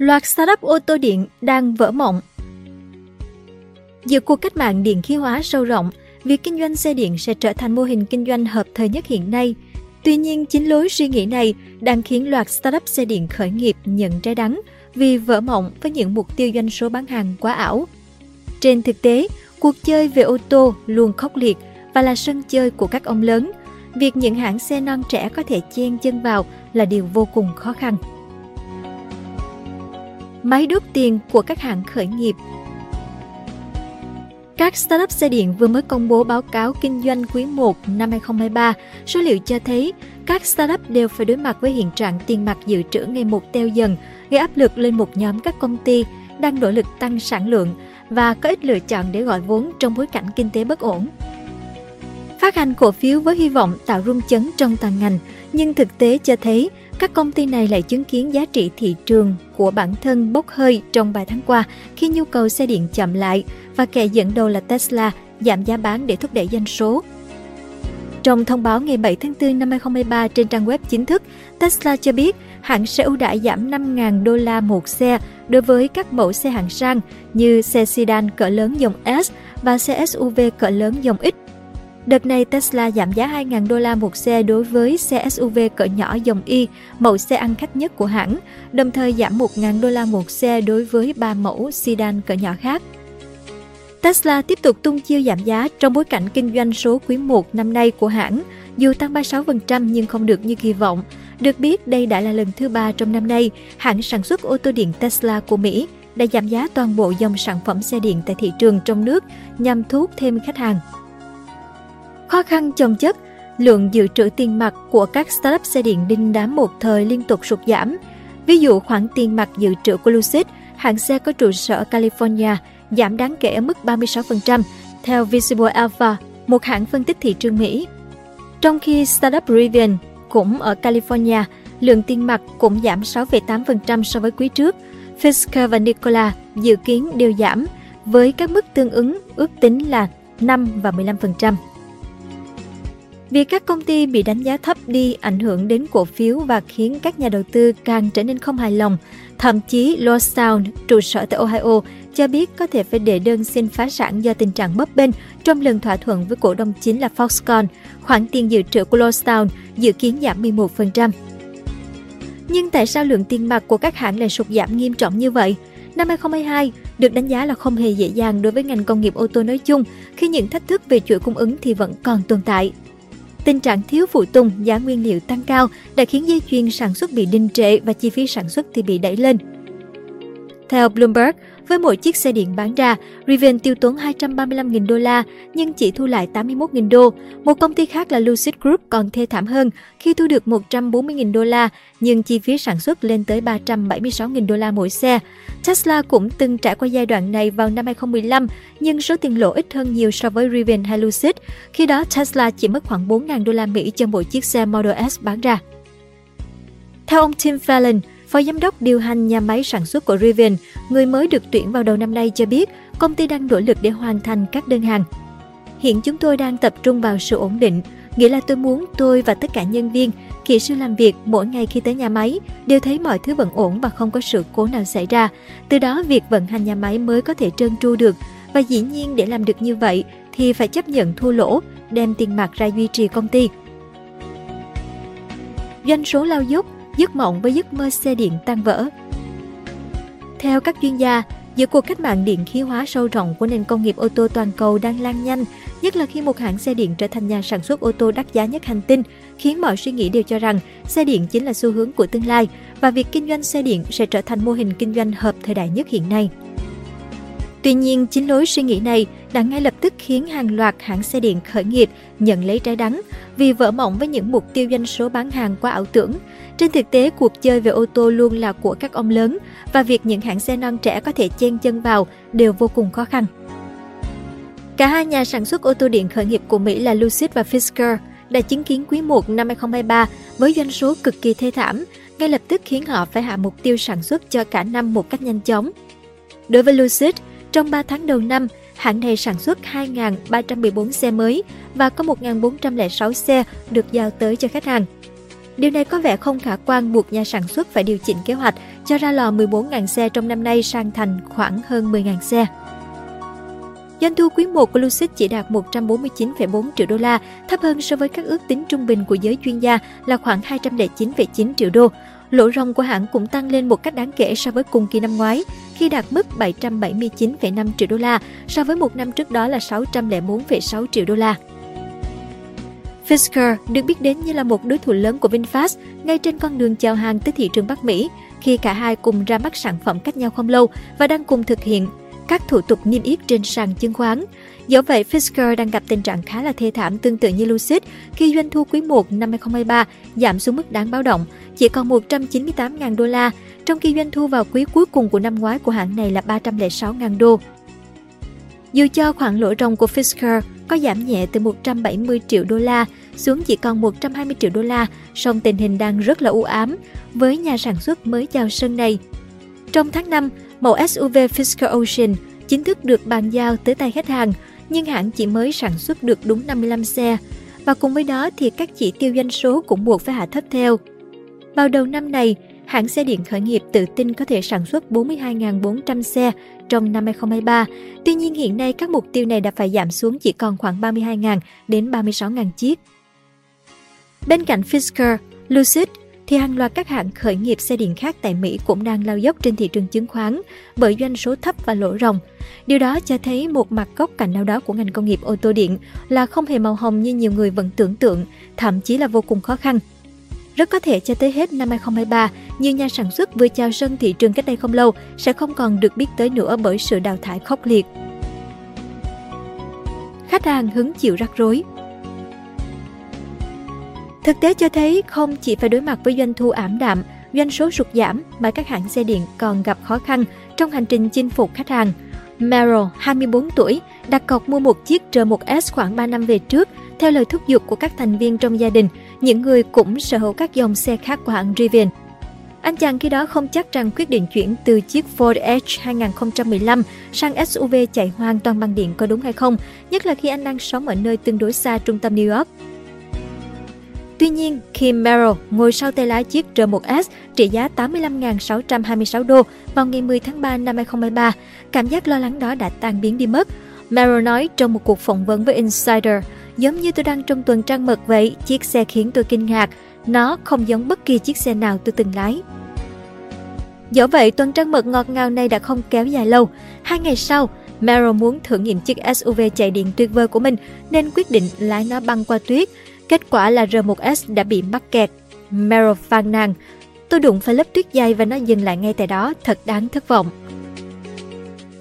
Loạt startup ô tô điện đang vỡ mộng. Giữa cuộc cách mạng điện khí hóa sâu rộng, việc kinh doanh xe điện sẽ trở thành mô hình kinh doanh hợp thời nhất hiện nay. Tuy nhiên, chính lối suy nghĩ này đang khiến loạt startup xe điện khởi nghiệp nhận trái đắng vì vỡ mộng với những mục tiêu doanh số bán hàng quá ảo. Trên thực tế, cuộc chơi về ô tô luôn khốc liệt và là sân chơi của các ông lớn. Việc những hãng xe non trẻ có thể chen chân vào là điều vô cùng khó khăn. Máy đốt tiền của các hãng khởi nghiệp các startup xe điện vừa mới công bố báo cáo kinh doanh quý 1 năm 2023. Số liệu cho thấy các startup đều phải đối mặt với hiện trạng tiền mặt dự trữ ngày một teo dần, gây áp lực lên một nhóm các công ty đang nỗ lực tăng sản lượng và có ít lựa chọn để gọi vốn trong bối cảnh kinh tế bất ổn. Phát hành cổ phiếu với hy vọng tạo rung chấn trong toàn ngành, nhưng thực tế cho thấy các công ty này lại chứng kiến giá trị thị trường của bản thân bốc hơi trong vài tháng qua khi nhu cầu xe điện chậm lại và kẻ dẫn đầu là Tesla giảm giá bán để thúc đẩy doanh số. Trong thông báo ngày 7 tháng 4 năm 2023 trên trang web chính thức, Tesla cho biết hãng sẽ ưu đãi giảm 5.000 đô la một xe đối với các mẫu xe hạng sang như xe sedan cỡ lớn dòng S và xe SUV cỡ lớn dòng X Đợt này Tesla giảm giá 2.000 đô la một xe đối với xe SUV cỡ nhỏ dòng Y, mẫu xe ăn khách nhất của hãng, đồng thời giảm 1.000 đô la một xe đối với ba mẫu sedan cỡ nhỏ khác. Tesla tiếp tục tung chiêu giảm giá trong bối cảnh kinh doanh số quý 1 năm nay của hãng, dù tăng 36% nhưng không được như kỳ vọng. Được biết, đây đã là lần thứ ba trong năm nay, hãng sản xuất ô tô điện Tesla của Mỹ đã giảm giá toàn bộ dòng sản phẩm xe điện tại thị trường trong nước nhằm thu hút thêm khách hàng. Khó khăn chồng chất, lượng dự trữ tiền mặt của các startup xe điện đinh đám một thời liên tục sụt giảm. Ví dụ khoản tiền mặt dự trữ của Lucid, hãng xe có trụ sở California, giảm đáng kể ở mức 36%, theo Visible Alpha, một hãng phân tích thị trường Mỹ. Trong khi startup Rivian cũng ở California, lượng tiền mặt cũng giảm 6,8% so với quý trước. Fisker và Nikola dự kiến đều giảm, với các mức tương ứng ước tính là 5 và 15%. Việc các công ty bị đánh giá thấp đi ảnh hưởng đến cổ phiếu và khiến các nhà đầu tư càng trở nên không hài lòng. Thậm chí Lordstown, trụ sở tại Ohio, cho biết có thể phải đệ đơn xin phá sản do tình trạng bấp bênh trong lần thỏa thuận với cổ đông chính là Foxconn. Khoản tiền dự trữ của Lordstown dự kiến giảm 11%. Nhưng tại sao lượng tiền mặt của các hãng lại sụt giảm nghiêm trọng như vậy? Năm 2022 được đánh giá là không hề dễ dàng đối với ngành công nghiệp ô tô nói chung khi những thách thức về chuỗi cung ứng thì vẫn còn tồn tại. Tình trạng thiếu phụ tùng, giá nguyên liệu tăng cao đã khiến dây chuyền sản xuất bị đình trệ và chi phí sản xuất thì bị đẩy lên. Theo Bloomberg, với mỗi chiếc xe điện bán ra, Rivian tiêu tốn 235.000 đô la nhưng chỉ thu lại 81.000 đô. Một công ty khác là Lucid Group còn thê thảm hơn khi thu được 140.000 đô la nhưng chi phí sản xuất lên tới 376.000 đô la mỗi xe. Tesla cũng từng trải qua giai đoạn này vào năm 2015 nhưng số tiền lỗ ít hơn nhiều so với Rivian hay Lucid. Khi đó Tesla chỉ mất khoảng 4.000 đô la Mỹ cho mỗi chiếc xe Model S bán ra. Theo ông Tim Fallon, Phó giám đốc điều hành nhà máy sản xuất của Rivian, người mới được tuyển vào đầu năm nay cho biết công ty đang nỗ lực để hoàn thành các đơn hàng. Hiện chúng tôi đang tập trung vào sự ổn định, nghĩa là tôi muốn tôi và tất cả nhân viên, kỹ sư làm việc mỗi ngày khi tới nhà máy đều thấy mọi thứ vẫn ổn và không có sự cố nào xảy ra. Từ đó việc vận hành nhà máy mới có thể trơn tru được và dĩ nhiên để làm được như vậy thì phải chấp nhận thua lỗ, đem tiền mặt ra duy trì công ty. Doanh số lao dốc giấc mộng với giấc mơ xe điện tan vỡ. Theo các chuyên gia, giữa cuộc cách mạng điện khí hóa sâu rộng của nền công nghiệp ô tô toàn cầu đang lan nhanh, nhất là khi một hãng xe điện trở thành nhà sản xuất ô tô đắt giá nhất hành tinh, khiến mọi suy nghĩ đều cho rằng xe điện chính là xu hướng của tương lai và việc kinh doanh xe điện sẽ trở thành mô hình kinh doanh hợp thời đại nhất hiện nay. Tuy nhiên, chính lối suy nghĩ này đã ngay lập tức khiến hàng loạt hãng xe điện khởi nghiệp nhận lấy trái đắng vì vỡ mộng với những mục tiêu doanh số bán hàng quá ảo tưởng. Trên thực tế, cuộc chơi về ô tô luôn là của các ông lớn và việc những hãng xe non trẻ có thể chen chân vào đều vô cùng khó khăn. Cả hai nhà sản xuất ô tô điện khởi nghiệp của Mỹ là Lucid và Fisker đã chứng kiến quý 1 năm 2023 với doanh số cực kỳ thê thảm, ngay lập tức khiến họ phải hạ mục tiêu sản xuất cho cả năm một cách nhanh chóng. Đối với Lucid, trong 3 tháng đầu năm, hãng này sản xuất 2.314 xe mới và có 1.406 xe được giao tới cho khách hàng. Điều này có vẻ không khả quan buộc nhà sản xuất phải điều chỉnh kế hoạch cho ra lò 14.000 xe trong năm nay sang thành khoảng hơn 10.000 xe. Doanh thu quý 1 của Lucid chỉ đạt 149,4 triệu đô la, thấp hơn so với các ước tính trung bình của giới chuyên gia là khoảng 209,9 triệu đô. Lỗ ròng của hãng cũng tăng lên một cách đáng kể so với cùng kỳ năm ngoái, khi đạt mức 779,5 triệu đô la, so với một năm trước đó là 604,6 triệu đô la. Fisker được biết đến như là một đối thủ lớn của VinFast ngay trên con đường chào hàng tới thị trường Bắc Mỹ, khi cả hai cùng ra mắt sản phẩm cách nhau không lâu và đang cùng thực hiện các thủ tục niêm yết trên sàn chứng khoán. Do vậy, Fisker đang gặp tình trạng khá là thê thảm tương tự như Lucid khi doanh thu quý 1 năm 2023 giảm xuống mức đáng báo động, chỉ còn 198.000 đô la, trong khi doanh thu vào quý cuối cùng của năm ngoái của hãng này là 306.000 đô. Dù cho khoản lỗ ròng của Fisker có giảm nhẹ từ 170 triệu đô la xuống chỉ còn 120 triệu đô la, song tình hình đang rất là u ám với nhà sản xuất mới chào sân này. Trong tháng 5, mẫu SUV Fisker Ocean chính thức được bàn giao tới tay khách hàng, nhưng hãng chỉ mới sản xuất được đúng 55 xe. Và cùng với đó thì các chỉ tiêu doanh số cũng buộc phải hạ thấp theo. Vào đầu năm này, hãng xe điện khởi nghiệp tự tin có thể sản xuất 42.400 xe trong năm 2023. Tuy nhiên hiện nay các mục tiêu này đã phải giảm xuống chỉ còn khoảng 32.000 đến 36.000 chiếc. Bên cạnh Fisker, Lucid thì hàng loạt các hãng khởi nghiệp xe điện khác tại Mỹ cũng đang lao dốc trên thị trường chứng khoán bởi doanh số thấp và lỗ ròng. Điều đó cho thấy một mặt góc cạnh nào đó của ngành công nghiệp ô tô điện là không hề màu hồng như nhiều người vẫn tưởng tượng, thậm chí là vô cùng khó khăn. Rất có thể cho tới hết năm 2023, nhiều nhà sản xuất vừa chào sân thị trường cách đây không lâu sẽ không còn được biết tới nữa bởi sự đào thải khốc liệt. Khách hàng hứng chịu rắc rối Thực tế cho thấy không chỉ phải đối mặt với doanh thu ảm đạm, doanh số sụt giảm mà các hãng xe điện còn gặp khó khăn trong hành trình chinh phục khách hàng. Merrill, 24 tuổi, đặt cọc mua một chiếc R1S khoảng 3 năm về trước, theo lời thúc giục của các thành viên trong gia đình, những người cũng sở hữu các dòng xe khác của hãng Rivian. Anh chàng khi đó không chắc rằng quyết định chuyển từ chiếc Ford Edge 2015 sang SUV chạy hoàn toàn bằng điện có đúng hay không, nhất là khi anh đang sống ở nơi tương đối xa trung tâm New York. Tuy nhiên, khi Merrill ngồi sau tay lái chiếc R1S trị giá 85.626 đô vào ngày 10 tháng 3 năm 2023, cảm giác lo lắng đó đã tan biến đi mất. Merrill nói trong một cuộc phỏng vấn với Insider, giống như tôi đang trong tuần trăng mật vậy, chiếc xe khiến tôi kinh ngạc. Nó không giống bất kỳ chiếc xe nào tôi từng lái. Dẫu vậy, tuần trăng mật ngọt ngào này đã không kéo dài lâu. Hai ngày sau, Merrill muốn thử nghiệm chiếc SUV chạy điện tuyệt vời của mình nên quyết định lái nó băng qua tuyết Kết quả là R1S đã bị mắc kẹt. Meryl phàn nàn, tôi đụng phải lớp tuyết dày và nó dừng lại ngay tại đó, thật đáng thất vọng.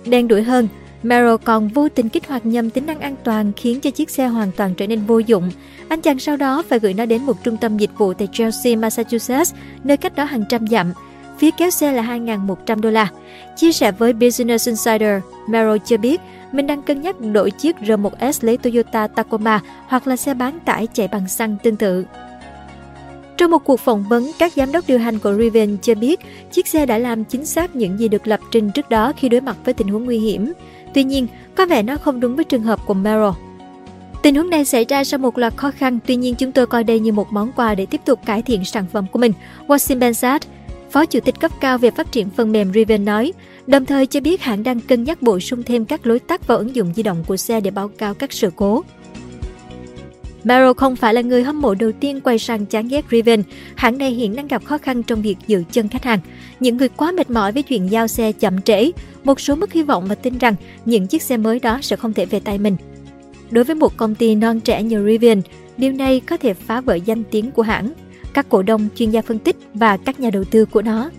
Đen đuổi hơn, Meryl còn vô tình kích hoạt nhầm tính năng an toàn khiến cho chiếc xe hoàn toàn trở nên vô dụng. Anh chàng sau đó phải gửi nó đến một trung tâm dịch vụ tại Chelsea, Massachusetts, nơi cách đó hàng trăm dặm. Phí kéo xe là 2.100 đô la. Chia sẻ với Business Insider, Merrill cho biết mình đang cân nhắc đổi chiếc R1S lấy Toyota Tacoma hoặc là xe bán tải chạy bằng xăng tương tự. Trong một cuộc phỏng vấn, các giám đốc điều hành của Rivian cho biết chiếc xe đã làm chính xác những gì được lập trình trước đó khi đối mặt với tình huống nguy hiểm. Tuy nhiên, có vẻ nó không đúng với trường hợp của Merrill. Tình huống này xảy ra sau một loạt khó khăn, tuy nhiên chúng tôi coi đây như một món quà để tiếp tục cải thiện sản phẩm của mình. Wasim Bensat, Phó Chủ tịch cấp cao về phát triển phần mềm Rivian nói, đồng thời cho biết hãng đang cân nhắc bổ sung thêm các lối tắt vào ứng dụng di động của xe để báo cáo các sự cố. Merrill không phải là người hâm mộ đầu tiên quay sang chán ghét Rivian. Hãng này hiện đang gặp khó khăn trong việc giữ chân khách hàng. Những người quá mệt mỏi với chuyện giao xe chậm trễ, một số mất hy vọng và tin rằng những chiếc xe mới đó sẽ không thể về tay mình. Đối với một công ty non trẻ như Rivian, điều này có thể phá vỡ danh tiếng của hãng các cổ đông, chuyên gia phân tích và các nhà đầu tư của nó.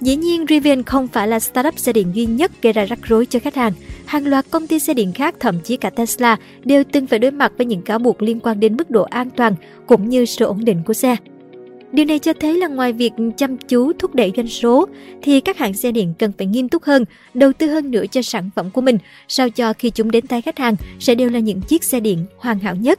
Dĩ nhiên, Rivian không phải là startup xe điện duy nhất gây ra rắc rối cho khách hàng. Hàng loạt công ty xe điện khác, thậm chí cả Tesla, đều từng phải đối mặt với những cáo buộc liên quan đến mức độ an toàn cũng như sự ổn định của xe. Điều này cho thấy là ngoài việc chăm chú thúc đẩy doanh số, thì các hãng xe điện cần phải nghiêm túc hơn, đầu tư hơn nữa cho sản phẩm của mình, sao cho khi chúng đến tay khách hàng sẽ đều là những chiếc xe điện hoàn hảo nhất.